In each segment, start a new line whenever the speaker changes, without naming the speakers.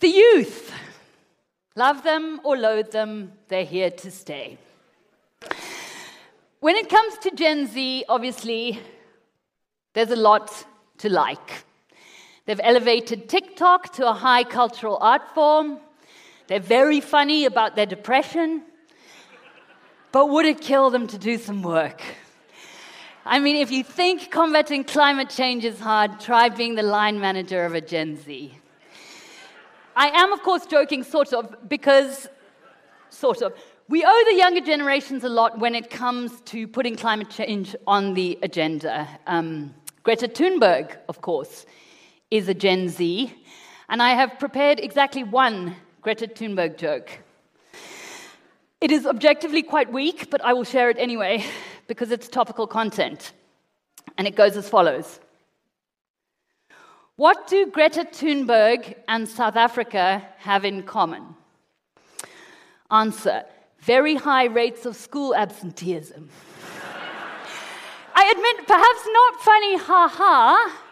The youth. Love them or loathe them, they're here to stay. When it comes to Gen Z, obviously, there's a lot to like. They've elevated TikTok to a high cultural art form. They're very funny about their depression. But would it kill them to do some work? I mean, if you think combating climate change is hard, try being the line manager of a Gen Z. I am, of course, joking, sort of, because, sort of, we owe the younger generations a lot when it comes to putting climate change on the agenda. Um, Greta Thunberg, of course, is a Gen Z, and I have prepared exactly one Greta Thunberg joke. It is objectively quite weak, but I will share it anyway because it's topical content. And it goes as follows What do Greta Thunberg and South Africa have in common? Answer very high rates of school absenteeism. I admit, perhaps not funny, ha ha,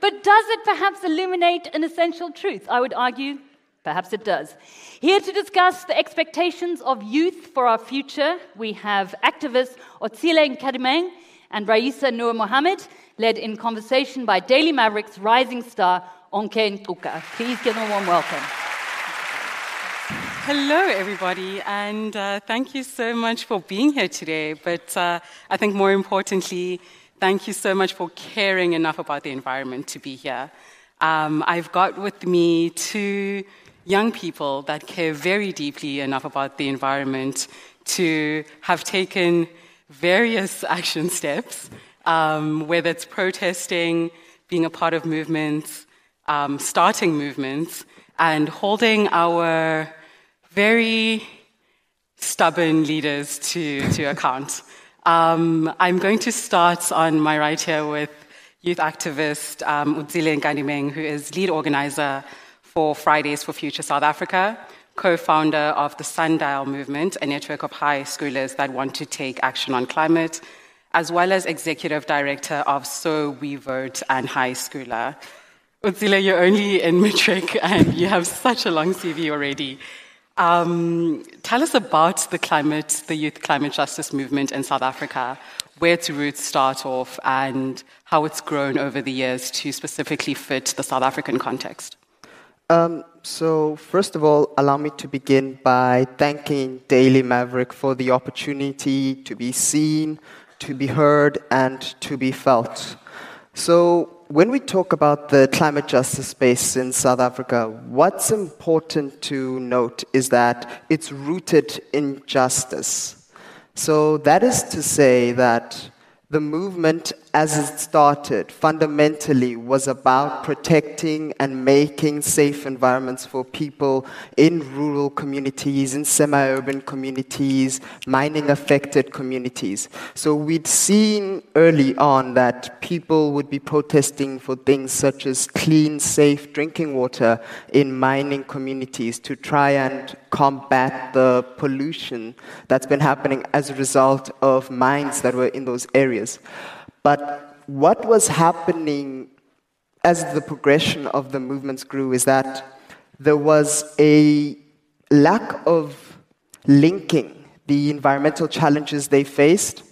but does it perhaps illuminate an essential truth? I would argue, perhaps it does. Here to discuss the expectations of youth for our future, we have activists Otsile Nkadimeng and Raeesah Noor-Mohamed, led in conversation by Daily Maverick's rising star, Onke Ngcuka. Please give them a warm welcome.
Hello, everybody, and uh, thank you so much for being here today. But uh, I think more importantly, thank you so much for caring enough about the environment to be here. Um, I've got with me two young people that care very deeply enough about the environment to have taken various action steps, um, whether it's protesting, being a part of movements, um, starting movements, and holding our very stubborn leaders to, to account. Um, I'm going to start on my right here with youth activist um, Otsile Nkadimeng, who is lead organizer for Fridays for Future South Africa, co founder of the Sundial Movement, a network of high schoolers that want to take action on climate, as well as executive director of So We Vote and High Schooler. Otsile, you're only in matric and you have such a long CV already. Um, tell us about the climate, the youth climate justice movement in South Africa, where its roots start off, and how it's grown over the years to specifically fit the South African context.
Um, so, first of all, allow me to begin by thanking Daily Maverick for the opportunity to be seen, to be heard, and to be felt. So, when we talk about the climate justice space in South Africa, what's important to note is that it's rooted in justice. So that is to say that the movement, as it started, fundamentally was about protecting and making safe environments for people in rural communities, in semi urban communities, mining affected communities. So we'd seen early on that people would be protesting for things such as clean, safe drinking water in mining communities to try and combat the pollution that's been happening as a result of mines that were in those areas. But what was happening as the progression of the movements grew is that there was a lack of linking the environmental challenges they faced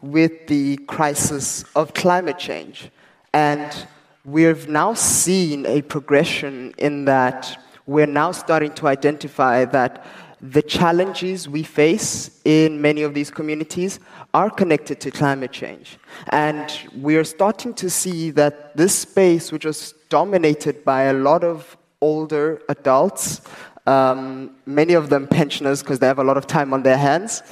with the crisis of climate change. And we've now seen a progression in that we're now starting to identify that the challenges we face in many of these communities are connected to climate change. And we are starting to see that this space, which was dominated by a lot of older adults, um, many of them pensioners because they have a lot of time on their hands,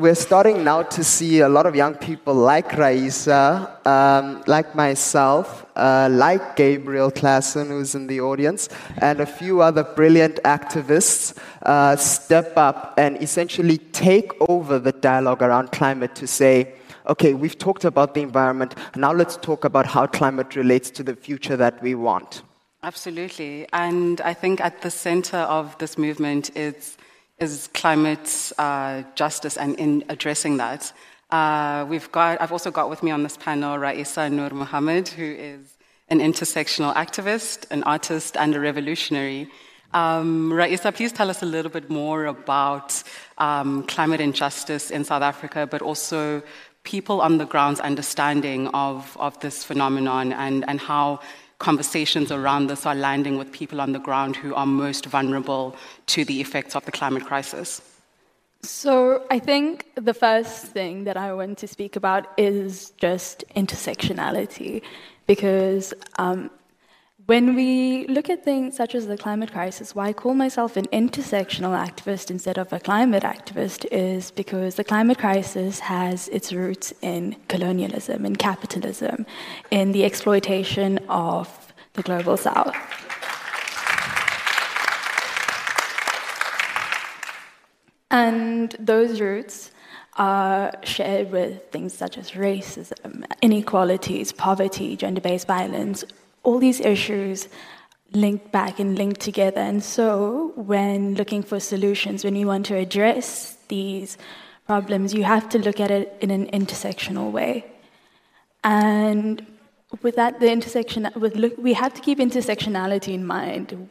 we're starting now to see a lot of young people like Raeesah, um, like myself, uh, like Gabriel Klaasen, who's in the audience, and a few other brilliant activists uh, step up and essentially take over the dialogue around climate to say, okay, we've talked about the environment, now let's talk about how climate relates to the future that we want.
Absolutely. And I think at the center of this movement is is climate uh, justice and in addressing that. Uh, we've got, I've also got with me on this panel Raeesah Noor-Mohamed, who is an intersectional activist, an artist, and a revolutionary. Um, Raeesah, please tell us a little bit more about um, climate injustice in South Africa, but also people on the ground's understanding of, of this phenomenon and, and how conversations around this are landing with people on the ground who are most vulnerable to the effects of the climate crisis.
So, I think the first thing that I want to speak about is just intersectionality, because um, when we look at things such as the climate crisis, why I call myself an intersectional activist instead of a climate activist is because the climate crisis has its roots in colonialism, in capitalism, in the exploitation of the global south. And those roots are shared with things such as racism, inequalities, poverty, gender based violence. All these issues link back and link together. And so, when looking for solutions, when you want to address these problems, you have to look at it in an intersectional way. And with that, the intersection, with look, we have to keep intersectionality in mind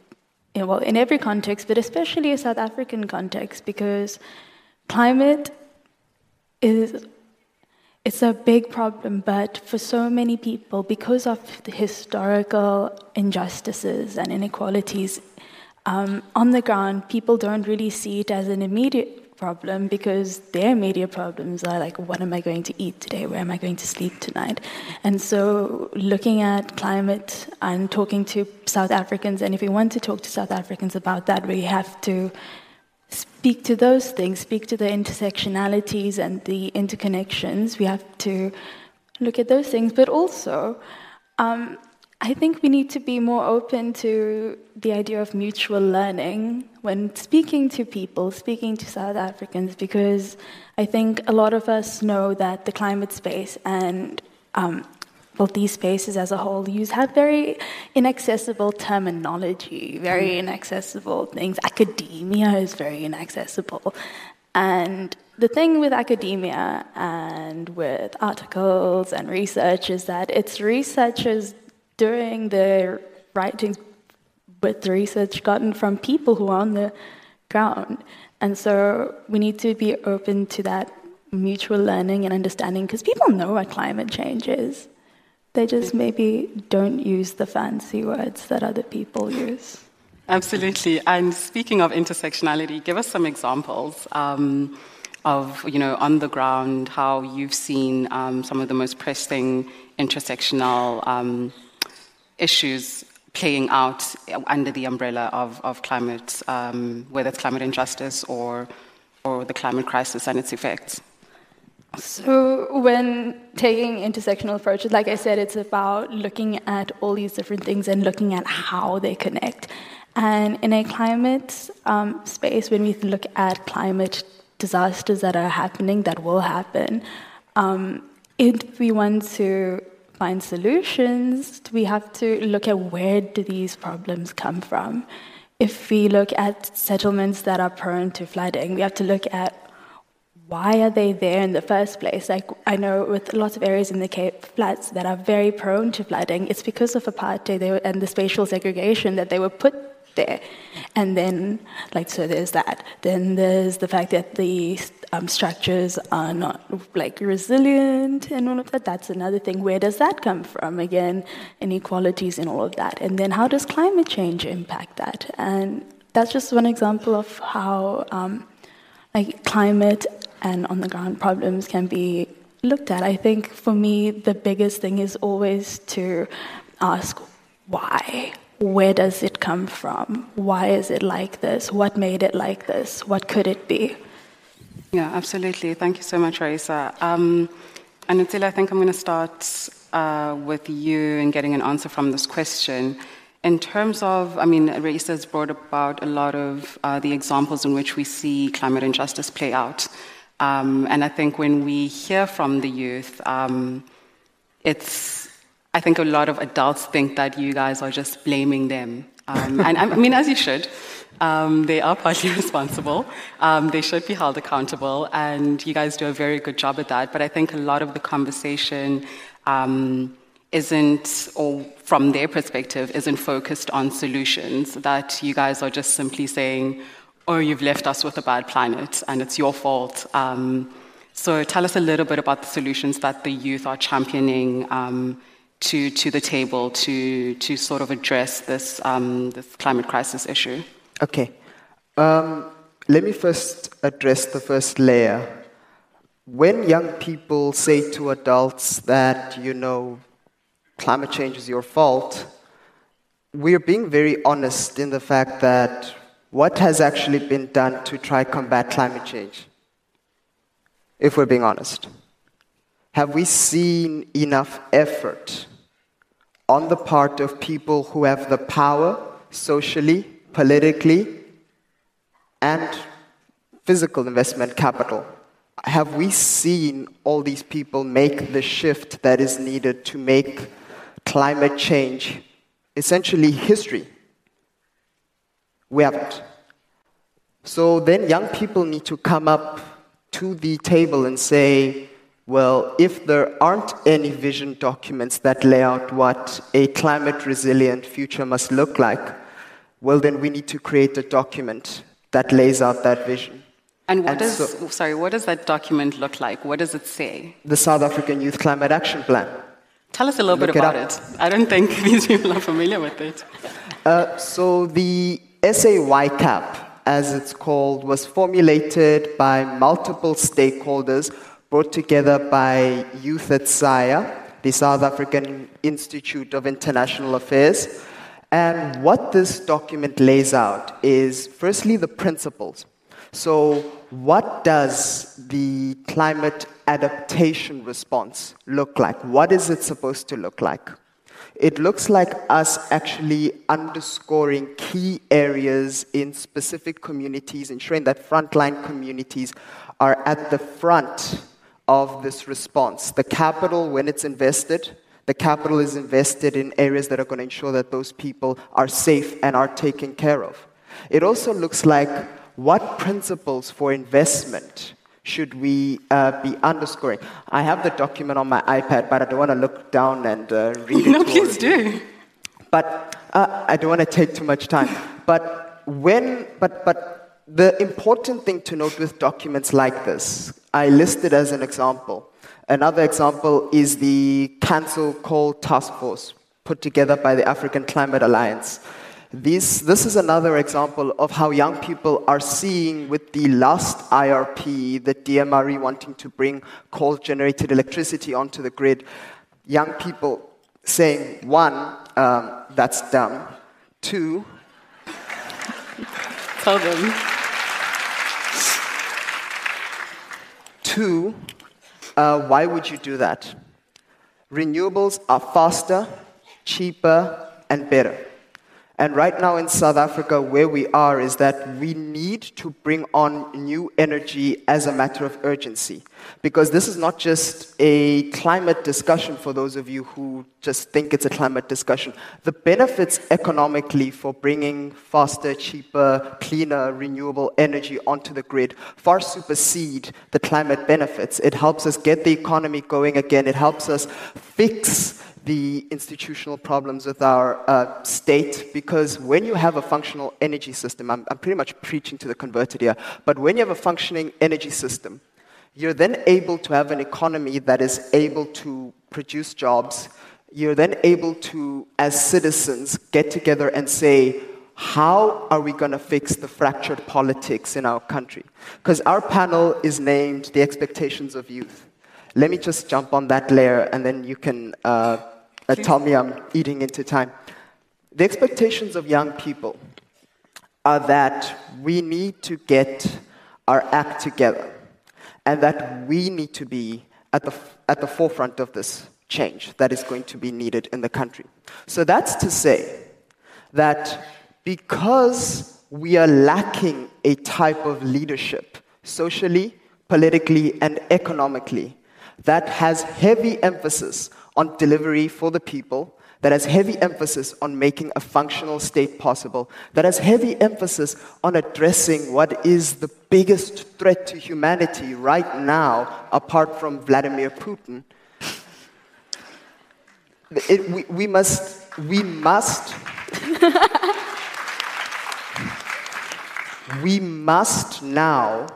in, well, in every context, but especially a South African context, because climate is it's a big problem, but for so many people, because of the historical injustices and inequalities um, on the ground, people don't really see it as an immediate problem because their immediate problems are like, what am I going to eat today? Where am I going to sleep tonight? And so, looking at climate and talking to South Africans, and if we want to talk to South Africans about that, we have to speak to those things, speak to the intersectionalities and the interconnections. We have to look at those things, but also, um, I think we need to be more open to the idea of mutual learning when speaking to people, speaking to South Africans, because I think a lot of us know that the climate space and um, well, these spaces as a whole use have very inaccessible terminology, very mm. inaccessible things. Academia is very inaccessible. And the thing with academia and with articles and research is that it's researchers doing the writings with the research gotten from people who are on the ground. And so we need to be open to that mutual learning and understanding because people know what climate change is. They just maybe don't use the fancy words that other people use.
Absolutely. And speaking of intersectionality, give us some examples um, of, you know, on the ground, how you've seen um, some of the most pressing intersectional um, issues playing out under the umbrella of, of climate, um, whether it's climate injustice or, or the climate crisis and its effects?
So, when taking intersectional approaches, like I said, it's about looking at all these different things and looking at how they connect. And in a climate um, space, when we look at climate disasters that are happening, that will happen, um, if we want to find solutions, we have to look at where do these problems come from. If we look at settlements that are prone to flooding, we have to look at why are they there in the first place? Like I know with lots of areas in the Cape Flats that are very prone to flooding, it's because of apartheid and the spatial segregation that they were put there. And then, like, so there's that. Then there's the fact that the um, structures are not like resilient and all of that. That's another thing. Where does that come from? Again, inequalities and all of that. And then how does climate change impact that? And that's just one example of how um, like climate and on the ground problems can be looked at. I think for me the biggest thing is always to ask why. Where does it come from? Why is it like this? What made it like this? What could it be?
Yeah, absolutely. Thank you so much, Raeesah. Um, and Otsile I think I'm going to start uh, with you and getting an answer from this question. In terms of, I mean, Raeesah has brought about a lot of uh, the examples in which we see climate injustice play out. Um, and I think when we hear from the youth, um, it's, I think a lot of adults think that you guys are just blaming them. Um, and I mean, as you should. Um, they are partly responsible. Um, they should be held accountable, and you guys do a very good job at that. But I think a lot of the conversation um, isn't, or from their perspective, isn't focused on solutions, that you guys are just simply saying, oh, you've left us with a bad planet and it's your fault. Um, so tell us a little bit about the solutions that the youth are championing um, to, to the table to, to sort of address this, um, this climate crisis issue.
Okay. Um, let me first address the first layer. When young people say to adults that, you know, climate change is your fault, we're being very honest in the fact that what has actually been done to try combat climate change? If we're being honest. Have we seen enough effort on the part of people who have the power socially, politically, and physical investment capital? Have we seen all these people make the shift that is needed to make climate change essentially history? We haven't. So then young people need to come up to the table and say, well, if there aren't any vision documents that lay out what a climate resilient future must look like, well, then we need to create a document that lays out that vision.
And what and does, so, sorry, what does that document look like? What does it say?
The South African Youth Climate Action Plan.
Tell us a little look bit about it, it, I don't think these people are familiar with it.
Uh, so the SAYCAP, as it's called, was formulated by multiple stakeholders brought together by Youth at SAIIA, the South African Institute of International Affairs. And what this document lays out is firstly the principles. So, what does the climate adaptation response look like? What is it supposed to look like? It looks like us actually underscoring key areas in specific communities, ensuring that frontline communities are at the front of this response. The capital, when it's invested, the capital is invested in areas that are going to ensure that those people are safe and are taken care of. It also looks like what principles for investment should we uh, be underscoring? I have the document on my iPad, but I don't want to look down and uh, read it.
no, please do.
But uh, I don't want to take too much time. But when, but, but the important thing to note with documents like this, I listed as an example. Another example is the Cancel Coal Task Force put together by the African Climate Alliance. This, this is another example of how young people are seeing with the last IRP, the DMRE wanting to bring coal generated electricity onto the grid. Young people saying, one, um, that's dumb. Two,
tell them.
Two, uh, why would you do that? Renewables are faster, cheaper, and better. And right now in South Africa, where we are is that we need to bring on new energy as a matter of urgency. Because this is not just a climate discussion for those of you who just think it's a climate discussion. The benefits economically for bringing faster, cheaper, cleaner, renewable energy onto the grid far supersede the climate benefits. It helps us get the economy going again, it helps us fix the institutional problems with our uh, state because when you have a functional energy system, I'm, I'm pretty much preaching to the converted here, but when you have a functioning energy system, you're then able to have an economy that is able to produce jobs. You're then able to, as citizens, get together and say, how are we going to fix the fractured politics in our country? Because our panel is named The Expectations of Youth. Let me just jump on that layer and then you can uh, uh, tell me I'm eating into time. The expectations of young people are that we need to get our act together and that we need to be at the, at the forefront of this change that is going to be needed in the country. So that's to say that because we are lacking a type of leadership, socially, politically, and economically, that has heavy emphasis on delivery for the people, that has heavy emphasis on making a functional state possible, that has heavy emphasis on addressing what is the biggest threat to humanity right now, apart from Vladimir Putin. it, we, we must, we must, we must now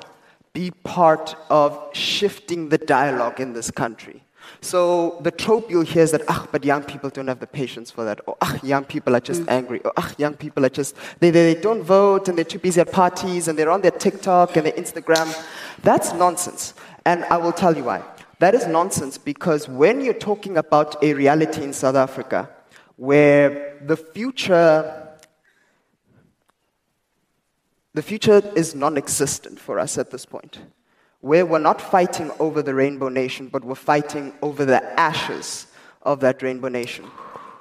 be part of shifting the dialogue in this country. So the trope you'll hear is that, ah, but young people don't have the patience for that. Or, ah, young people are just mm. angry. Or, ah, young people are just, they, they, they don't vote and they're too busy at parties and they're on their TikTok and their Instagram. That's nonsense. And I will tell you why. That is nonsense because when you're talking about a reality in South Africa where the future the future is non existent for us at this point where we're not fighting over the rainbow nation, but we're fighting over the ashes of that rainbow nation.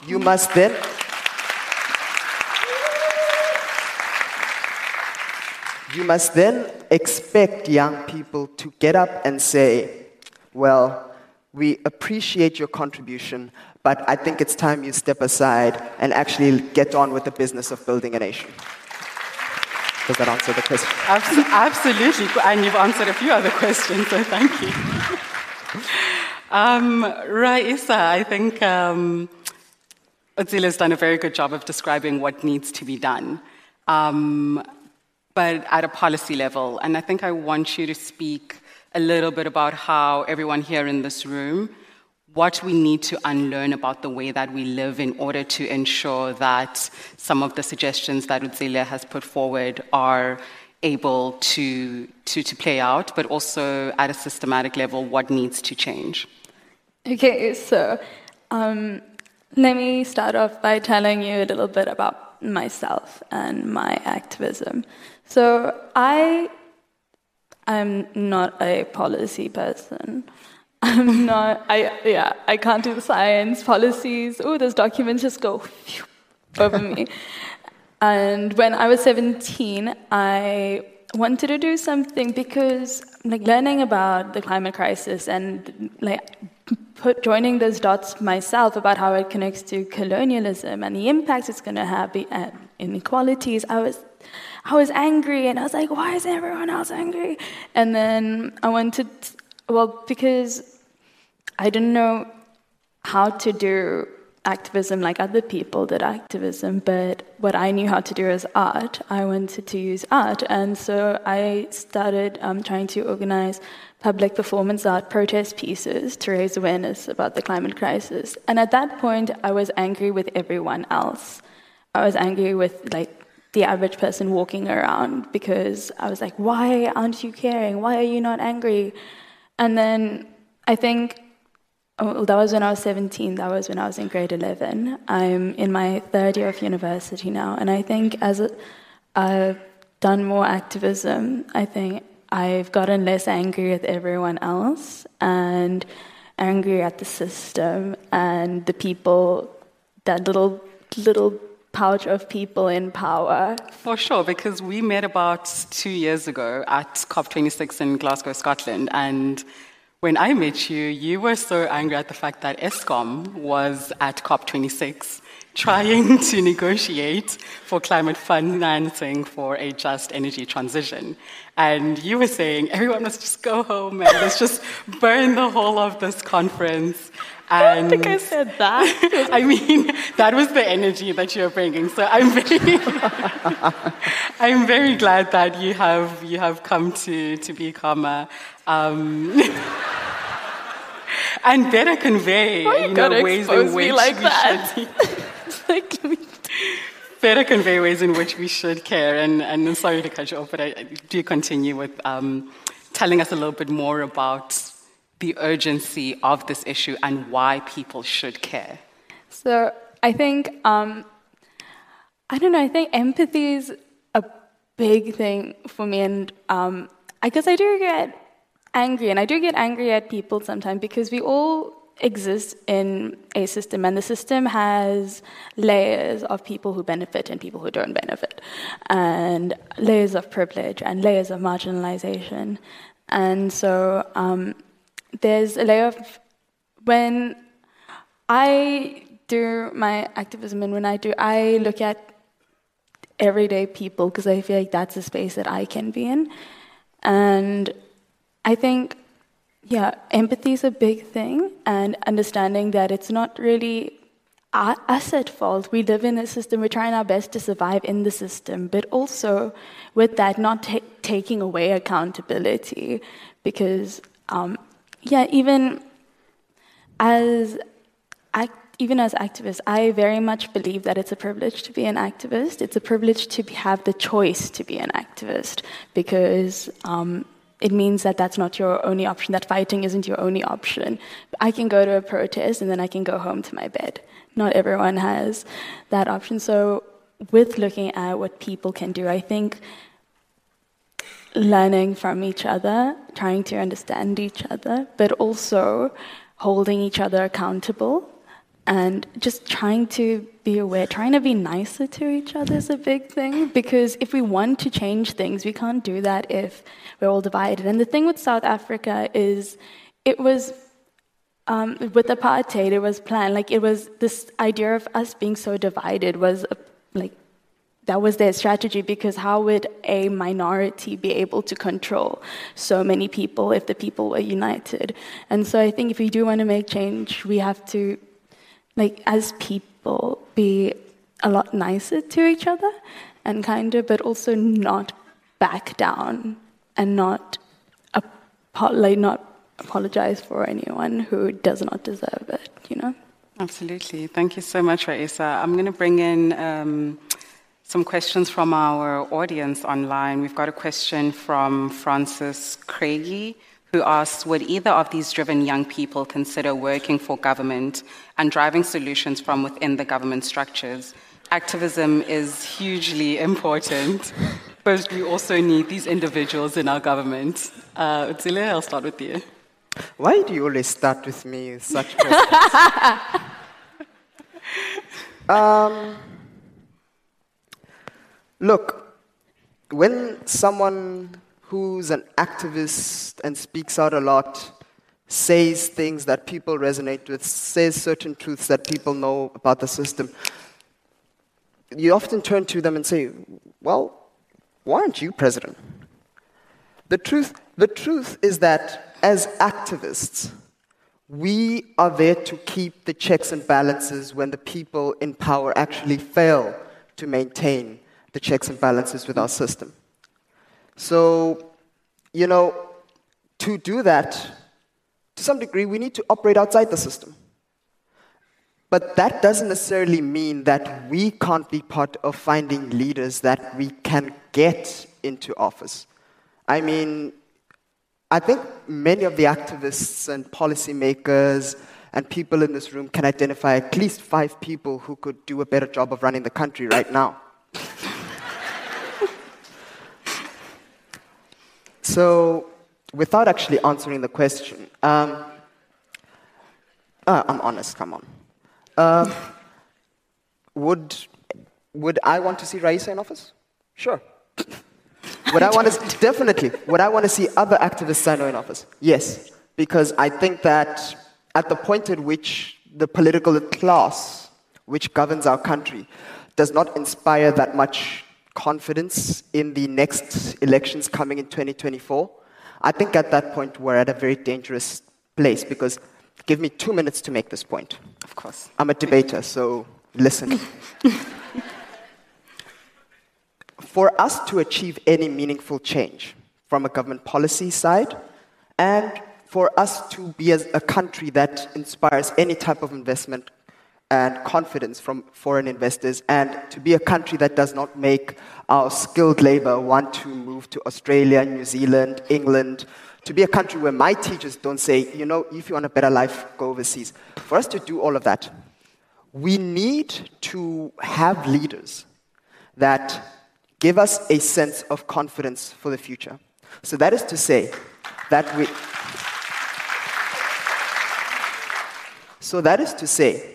You must then. You must then expect young people to get up and say, Well, we appreciate your contribution, but I think it's time you step aside and actually get on with the business of building a nation. Does that answer the question?
Absolutely. And you've answered a few other questions, so thank you. um, Raeesah, I think um, has done a very good job of describing what needs to be done, um, but at a policy level. And I think I want you to speak a little bit about how everyone here in this room what we need to unlearn about the way that we live in order to ensure that some of the suggestions that Otsile has put forward are able to, to, to play out, but also at a systematic level, what needs to change.
Okay, so um, let me start off by telling you a little bit about myself and my activism. So I am not a policy person. I'm not, I, yeah, I can't do the science, policies. Oh, those documents just go over me. And when I was 17, I wanted to do something because, like, learning about the climate crisis and, like, put, joining those dots myself about how it connects to colonialism and the impacts it's going to have and uh, inequalities, I was I was angry and I was like, why is everyone else angry? And then I wanted, well, because I didn't know how to do activism like other people did activism, but what I knew how to do is art. I wanted to use art, and so I started um, trying to organize public performance art protest pieces to raise awareness about the climate crisis. And at that point, I was angry with everyone else. I was angry with like the average person walking around because I was like, why aren't you caring? Why are you not angry? And then I think Oh, that was when I was 17. That was when I was in grade 11. I'm in my third year of university now, and I think as I've done more activism, I think I've gotten less angry with everyone else and angry at the system and the people, that little little pouch of people in power.
For sure, because we met about two years ago at COP26 in Glasgow, Scotland, and when I met you, you were so angry at the fact that Eskom was at COP26 trying to negotiate for climate financing for a just energy transition. And you were saying everyone must just go home and let's just burn the whole of this conference.
I don't think I said that.
I mean, that was the energy that you're bringing. So I'm very, I'm very glad that you have you have come to to become a. Um, and better convey
Why
you know, ways in which
like
we
that?
should like, better convey ways in which we should care. And, and I'm sorry to cut you off, but I, do continue with um, telling us a little bit more about the urgency of this issue and why people should care.
So I think um, I don't know. I think empathy is a big thing for me, and um, I guess I do get angry, and I do get angry at people sometimes because we all exist in a system, and the system has layers of people who benefit and people who don't benefit, and layers of privilege and layers of marginalization. And so um, there's a layer of when I do my activism and when I do, I look at everyday people because I feel like that's a space that I can be in. And I think, yeah, empathy is a big thing, and understanding that it's not really us at fault. We live in a system, we're trying our best to survive in the system, but also with that, not ta- taking away accountability. Because, um, yeah, even as even as activists, I very much believe that it's a privilege to be an activist. It's a privilege to be, have the choice to be an activist because um, it means that that's not your only option, that fighting isn't your only option. I can go to a protest and then I can go home to my bed. Not everyone has that option. So, with looking at what people can do, I think learning from each other, trying to understand each other, but also holding each other accountable and just trying to be aware, trying to be nicer to each other is a big thing because if we want to change things, we can't do that if we're all divided. And the thing with South Africa is it was um, with apartheid, it was planned. Like it was this idea of us being so divided was like that was their strategy because how would a minority be able to control so many people if the people were united? And so I think if we do want to make change, we have to like as people be a lot nicer to each other and kinder, but also not back down and not like not apologize for anyone who does not deserve it. You know.
Absolutely. Thank you so much, Raeesah. I'm going to bring in um, some questions from our audience online. We've got a question from Francis Craigie who asks Would either of these driven young people consider working for government and driving solutions from within the government structures? Activism is hugely important, but we also need these individuals in our government. Uh, Otsile, I'll start with you.
Why do you always start with me with such questions? um, look, when someone who's an activist and speaks out a lot, says things that people resonate with, says certain truths that people know about the system, you often turn to them and say, Well, why aren't you president? The truth, the truth is that as activists, we are there to keep the checks and balances when the people in power actually fail to maintain the checks and balances with our system. So, you know, to do that, to some degree, we need to operate outside the system. But that doesn't necessarily mean that we can't be part of finding leaders that we can get into office. I mean, I think many of the activists and policymakers and people in this room can identify at least five people who could do a better job of running the country right now. So, without actually answering the question, um, uh, I'm honest, come on. Uh, would, would I want to see Raeesah in office? Sure. would I want to, definitely, would I want to see other activists I know in office? Yes. Because I think that at the point at which the political class, which governs our country, does not inspire that much confidence in the next elections coming in 2024, I think at that point we're at a very dangerous place because give me two minutes to make this point.
Of course.
I'm a debater, so listen. For us to achieve any meaningful change from a government policy side, and for us to be a country that inspires any type of investment and confidence from foreign investors, and to be a country that does not make our skilled labor want to move to Australia, New Zealand, England, to be a country where my teachers don't say, you know, if you want a better life, go overseas. For us to do all of that, we need to have leaders that give us a sense of confidence for the future. So that is to say that we. So that is to say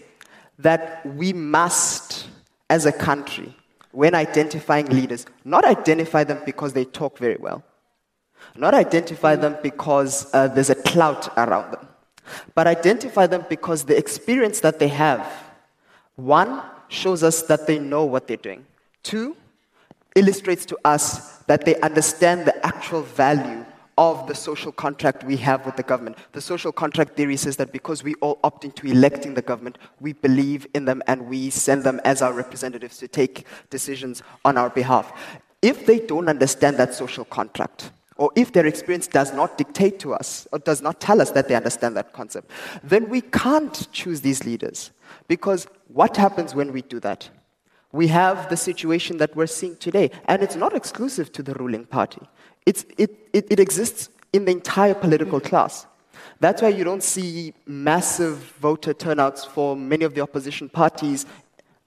that we must, as a country, when identifying leaders, not identify them because they talk very well, not identify them because uh, there's a clout around them, but identify them because the experience that they have, one, shows us that they know what they're doing, two, illustrates to us that they understand the actual value of the social contract we have with the government. The social contract theory says that because we all opt into electing the government, we believe in them and we send them as our representatives to take decisions on our behalf. If they don't understand that social contract, or if their experience does not dictate to us or does not tell us that they understand that concept, then we can't choose these leaders. Because what happens when we do that? We have the situation that we're seeing today, and it's not exclusive to the ruling party. It, it, it exists in the entire political class. That's why you don't see massive voter turnouts for many of the opposition parties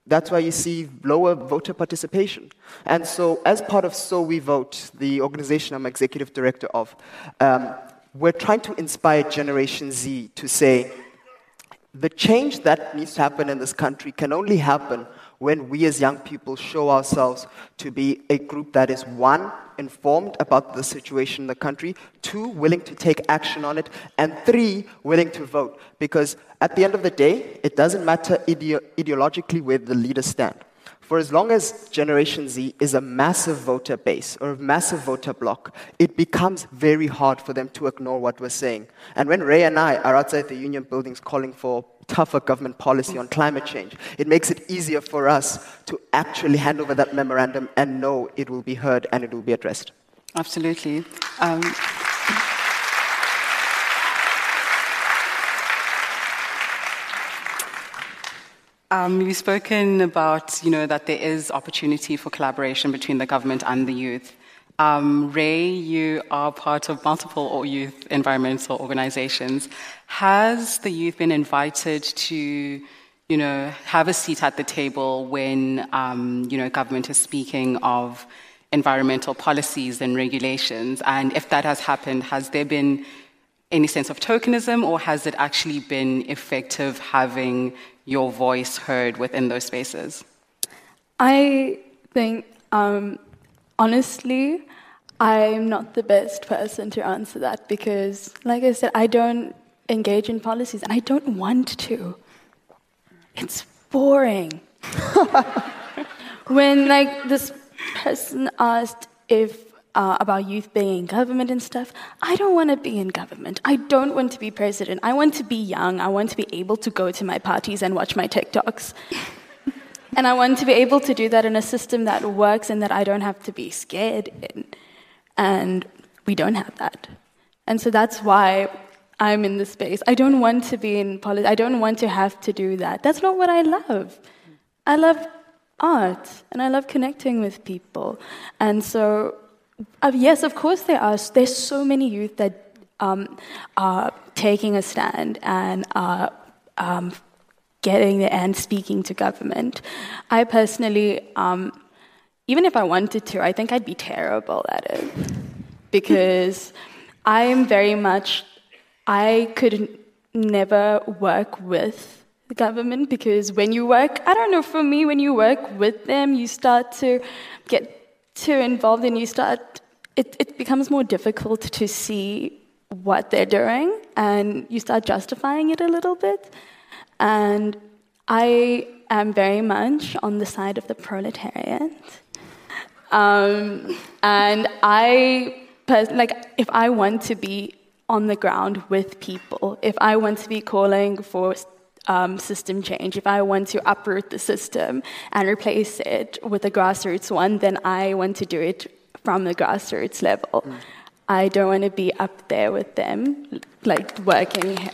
that's why you see lower voter participation. And so, as part of So We Vote, the organization I'm executive director of, um, we're trying to inspire Generation Z to say the change that needs to happen in this country can only happen when we as young people show ourselves to be a group that is one, informed about the situation in the country, two, willing to take action on it, and three, willing to vote. Because at the end of the day, it doesn't matter ide- ideologically where the leaders stand. For as long as Generation Z is a massive voter base or a massive voter bloc, it becomes very hard for them to ignore what we're saying. And when Ray and I are outside the union buildings calling for tougher government policy on climate change, it makes it easier for us to actually hand over that memorandum and know it will be heard and it will be addressed.
Absolutely. Um, Um, you've spoken about, you know, that there is opportunity for collaboration between the government and the youth. Um, Ray, you are part of multiple youth environmental organizations. Has the youth been invited to, you know, have a seat at the table when, um, you know, government is speaking of environmental policies and regulations? And if that has happened, has there been any sense of tokenism, or has it actually been effective having your voice heard within those spaces?
I think, um, honestly, I'm not the best person to answer that because, like I said, I don't engage in policies and I don't want to. It's boring. when, like, this person asked if uh, about youth being in government and stuff. I don't want to be in government. I don't want to be president. I want to be young. I want to be able to go to my parties and watch my TikToks. and I want to be able to do that in a system that works and that I don't have to be scared in. And we don't have that. And so that's why I'm in this space. I don't want to be in politics. I don't want to have to do that. That's not what I love. I love art and I love connecting with people. And so uh, yes, of course there are. There's so many youth that um, are taking a stand and are um, getting there and speaking to government. I personally, um, even if I wanted to, I think I'd be terrible at it because I'm very much. I could never work with the government because when you work, I don't know, for me, when you work with them, you start to get too involved and you start, it, it becomes more difficult to see what they're doing and you start justifying it a little bit. And I am very much on the side of the proletariat. Um, and I, like, if I want to be on the ground with people, if I want to be calling for um, system change. If I want to uproot the system and replace it with a grassroots one, then I want to do it from the grassroots level. Mm. I don't want to be up there with them, like working. Here.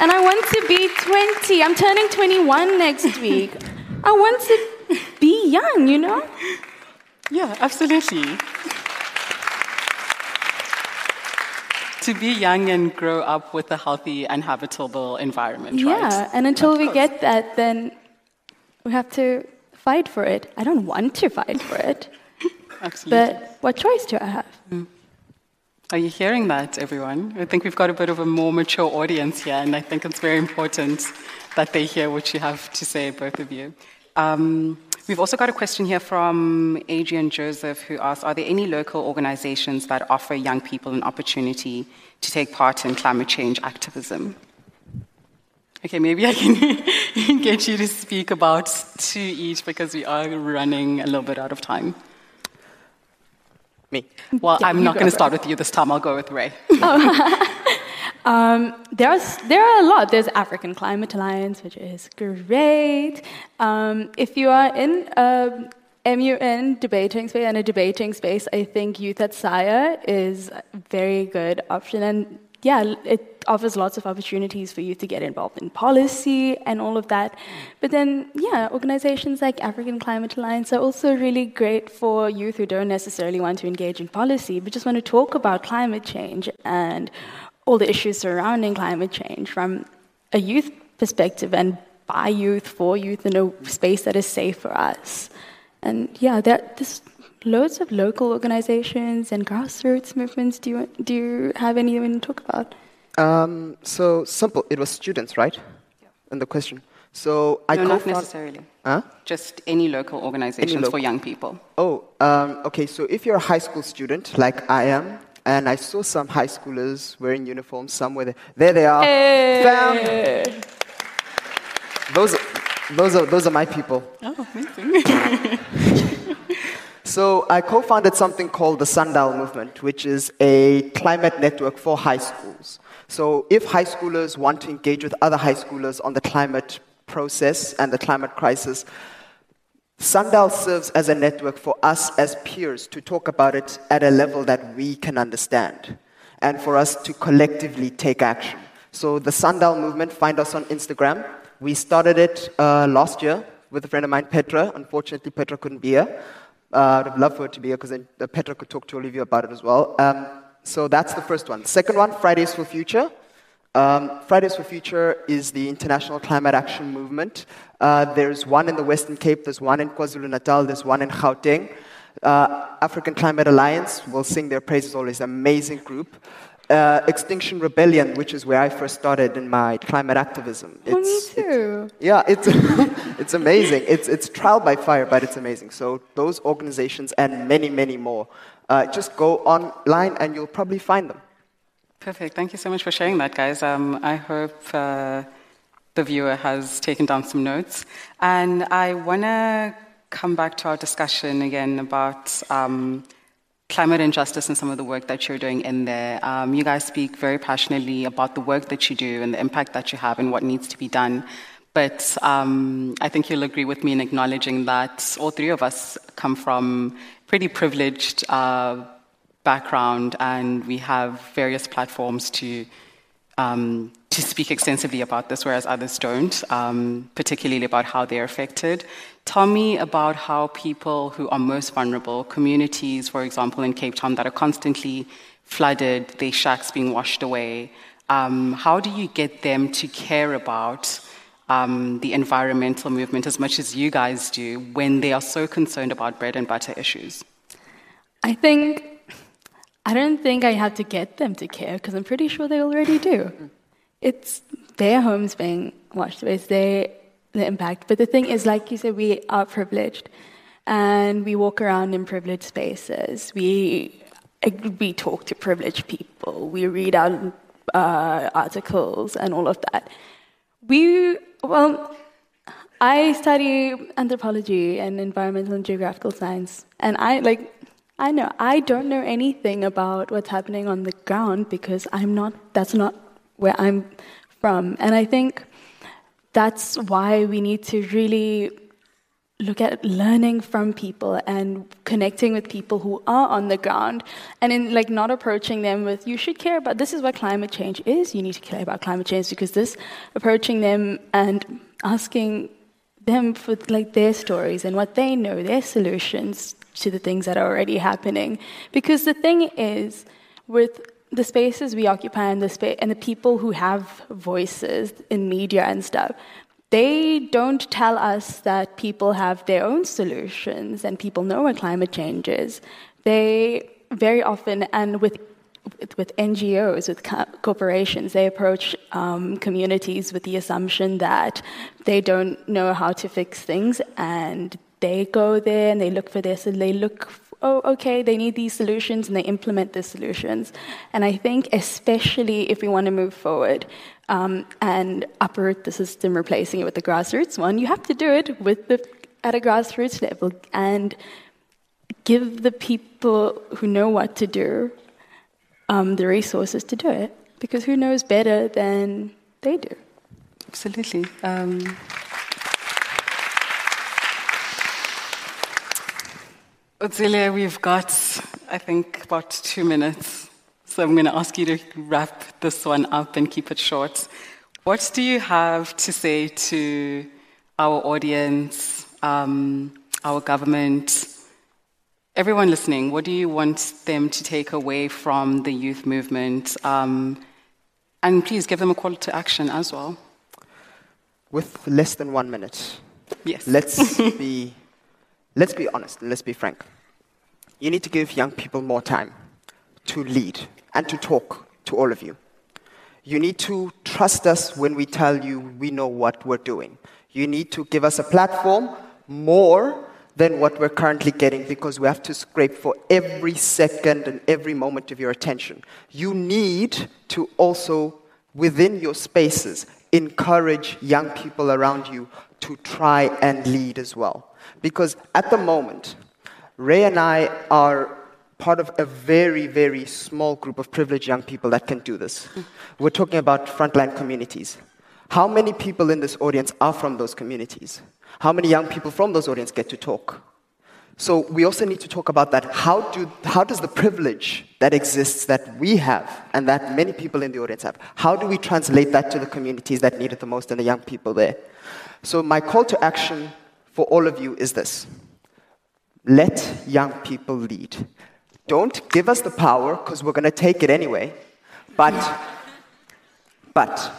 And I want to be 20. I'm turning 21 next week. I want to be young, you know?
Yeah, absolutely. To be young and grow up with a healthy and habitable environment,
yeah,
right?
Yeah, and until we get that, then we have to fight for it. I don't want to fight for it.
Absolutely.
But what choice do I have? Mm.
Are you hearing that, everyone? I think we've got a bit of a more mature audience here, and I think it's very important that they hear what you have to say, both of you. Um, We've also got a question here from Adrian Joseph who asks Are there any local organizations that offer young people an opportunity to take part in climate change activism? Okay, maybe I can get you to speak about two each because we are running a little bit out of time.
Me.
Well,
Yeah,
I'm not going to start with you this time. I'll go with Ray.
There's there are a lot. There's African Climate Alliance, which is great. Um, if you are in a MUN debating space and a debating space, I think Youth at SAIIA is a very good option. And yeah, it offers lots of opportunities for you to get involved in policy and all of that. But then, yeah, organizations like African Climate Alliance are also really great for youth who don't necessarily want to engage in policy, but just want to talk about climate change and all the issues surrounding climate change from a youth perspective and by youth, for youth, in a space that is safe for us. And yeah, there, there's loads of local organizations and grassroots movements. Do you, do you have anyone to talk about?
Um, so simple. It was students, right? Yeah. And the question. So I
no, not necessarily.
Huh?
Just any local organizations
local-
for young people.
Oh, um, okay. So if you're a high school student, like I am, and I saw some high schoolers wearing uniforms somewhere there. There they are. Fam. Those, those are those are my people.
Oh, amazing.
So I co-founded something called the Sundial Movement, which is a climate network for high schools. So if high schoolers want to engage with other high schoolers on the climate process and the climate crisis, Sundial serves as a network for us as peers to talk about it at a level that we can understand and for us to collectively take action. So the Sundial movement, find us on Instagram. We started it uh, last year with a friend of mine, Petra. Unfortunately, Petra couldn't be here. Uh, I'd have loved for her to be here because then uh, Petra could talk to you about it as well. Um, so that's the first one. Second one, Fridays for Future. Um, Fridays for Future is the international climate action movement. Uh, there's one in the Western Cape, there's one in KwaZulu Natal, there's one in Gauteng. Uh, African Climate Alliance will sing their praises always, amazing group. Uh, Extinction Rebellion, which is where I first started in my climate activism.
Oh, me
It's- it's-
too.
yeah, it's, it's amazing. It's, it's trial by fire, but it's amazing. So, those organizations and many, many more, uh, just go online and you'll probably find them.
Perfect. Thank you so much for sharing that, guys. Um, I hope uh, the viewer has taken down some notes. And I want to come back to our discussion again about um, climate injustice and some of the work that you're doing in there. Um, you guys speak very passionately about the work that you do and the impact that you have and what needs to be done. But um, I think you'll agree with me in acknowledging that all three of us come from pretty privileged uh, background and we have various platforms to um, to speak extensively about this, whereas others don't, um, particularly about how they're affected. Tell me about how people who are most vulnerable, communities, for example, in Cape Town that are constantly flooded, their shacks being washed away, um, how do you get them to care about um, the environmental movement as much as you guys do when they are so concerned about bread and butter issues?
I think I don't think I have to get them to care because I'm pretty sure they already do. It's their homes being washed away, it's their the impact. But the thing is, like you said, we are privileged, and we walk around in privileged spaces. We we talk to privileged people. We read out uh, articles and all of that. We well. I study anthropology and environmental and geographical science, and I like I know. I don't know anything about what's happening on the ground because I'm not that's not where I'm from. And I think that's why we need to really look at learning from people and connecting with people who are on the ground. And in like not approaching them with you should care about this is what climate change is. You need to care about climate change because this approaching them and asking them for like their stories and what they know their solutions to the things that are already happening because the thing is with the spaces we occupy and the spa- and the people who have voices in media and stuff they don't tell us that people have their own solutions and people know what climate change is. They very often, and with with NGOs, with corporations, they approach um, communities with the assumption that they don't know how to fix things, and they go there and they look for this, and they look oh, okay, they need these solutions and they implement the solutions. And I think, especially if we want to move forward um, and uproot the system, replacing it with the grassroots one, you have to do it with the, at a grassroots level and give the people who know what to do um, the resources to do it. Because who knows better than they do?
Absolutely. Um, Otsile, we've got, I think, about two minutes. So I'm going to ask you to wrap this one up and keep it short. What do you have to say to our audience, um, our government, everyone listening? What do you want them to take away from the youth movement? Um, and please give them a call to action as well.
With less than one minute,
Yes.
let's be, let's be honest let's be frank. You need to give young people more time to lead and to talk to all of you. You need to trust us when we tell you we know what we're doing. You need to give us a platform more than what we're currently getting because we have to scrape for every second and every moment of your attention. You need to also, within your spaces, encourage young people around you to try and lead as well. Because at the moment, Ray and I are part of a very, very small group of privileged young people that can do this. We're talking about frontline communities. How many people in this audience are from those communities? How many young people from those audience get to talk? So we also need to talk about that. How, do, how does the privilege that exists that we have and that many people in the audience have, how do we translate that to the communities that need it the most and the young people there? So my call to action for all of you is this. Let young people lead. Don't give us the power because we're going to take it anyway. But, but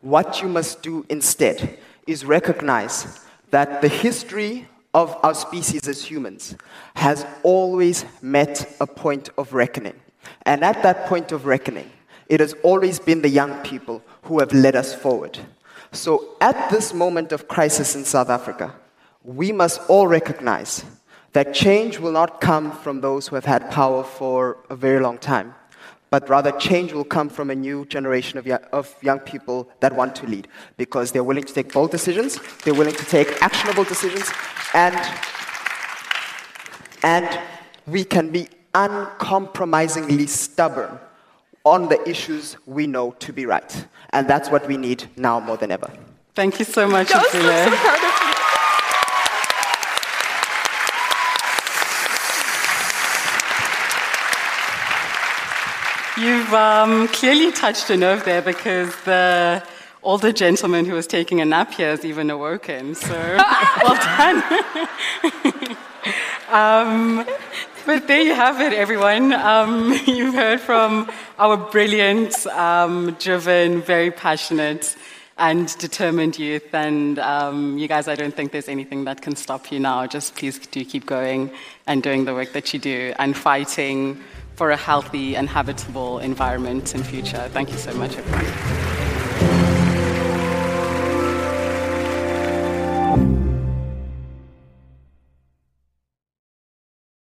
what you must do instead is recognize that the history of our species as humans has always met a point of reckoning. And at that point of reckoning, it has always been the young people who have led us forward. So at this moment of crisis in South Africa, we must all recognize that change will not come from those who have had power for a very long time, but rather change will come from a new generation of young, of young people that want to lead because they're willing to take bold decisions, they're willing to take actionable decisions, and, and we can be uncompromisingly stubborn on the issues we know to be right. And that's what we need now more than ever.
Thank you so much,
That was so
Otsile.
proud of you.
You've um, clearly touched a nerve there because the older gentleman who was taking a nap here has even awoken. So well done. um, but there you have it, everyone. Um, you've heard from our brilliant, um, driven, very passionate, and determined youth. And um, you guys, I don't think there's anything that can stop you now. Just please do keep going and doing the work that you do and fighting for a healthy and habitable environment and future. Thank you so much, everyone.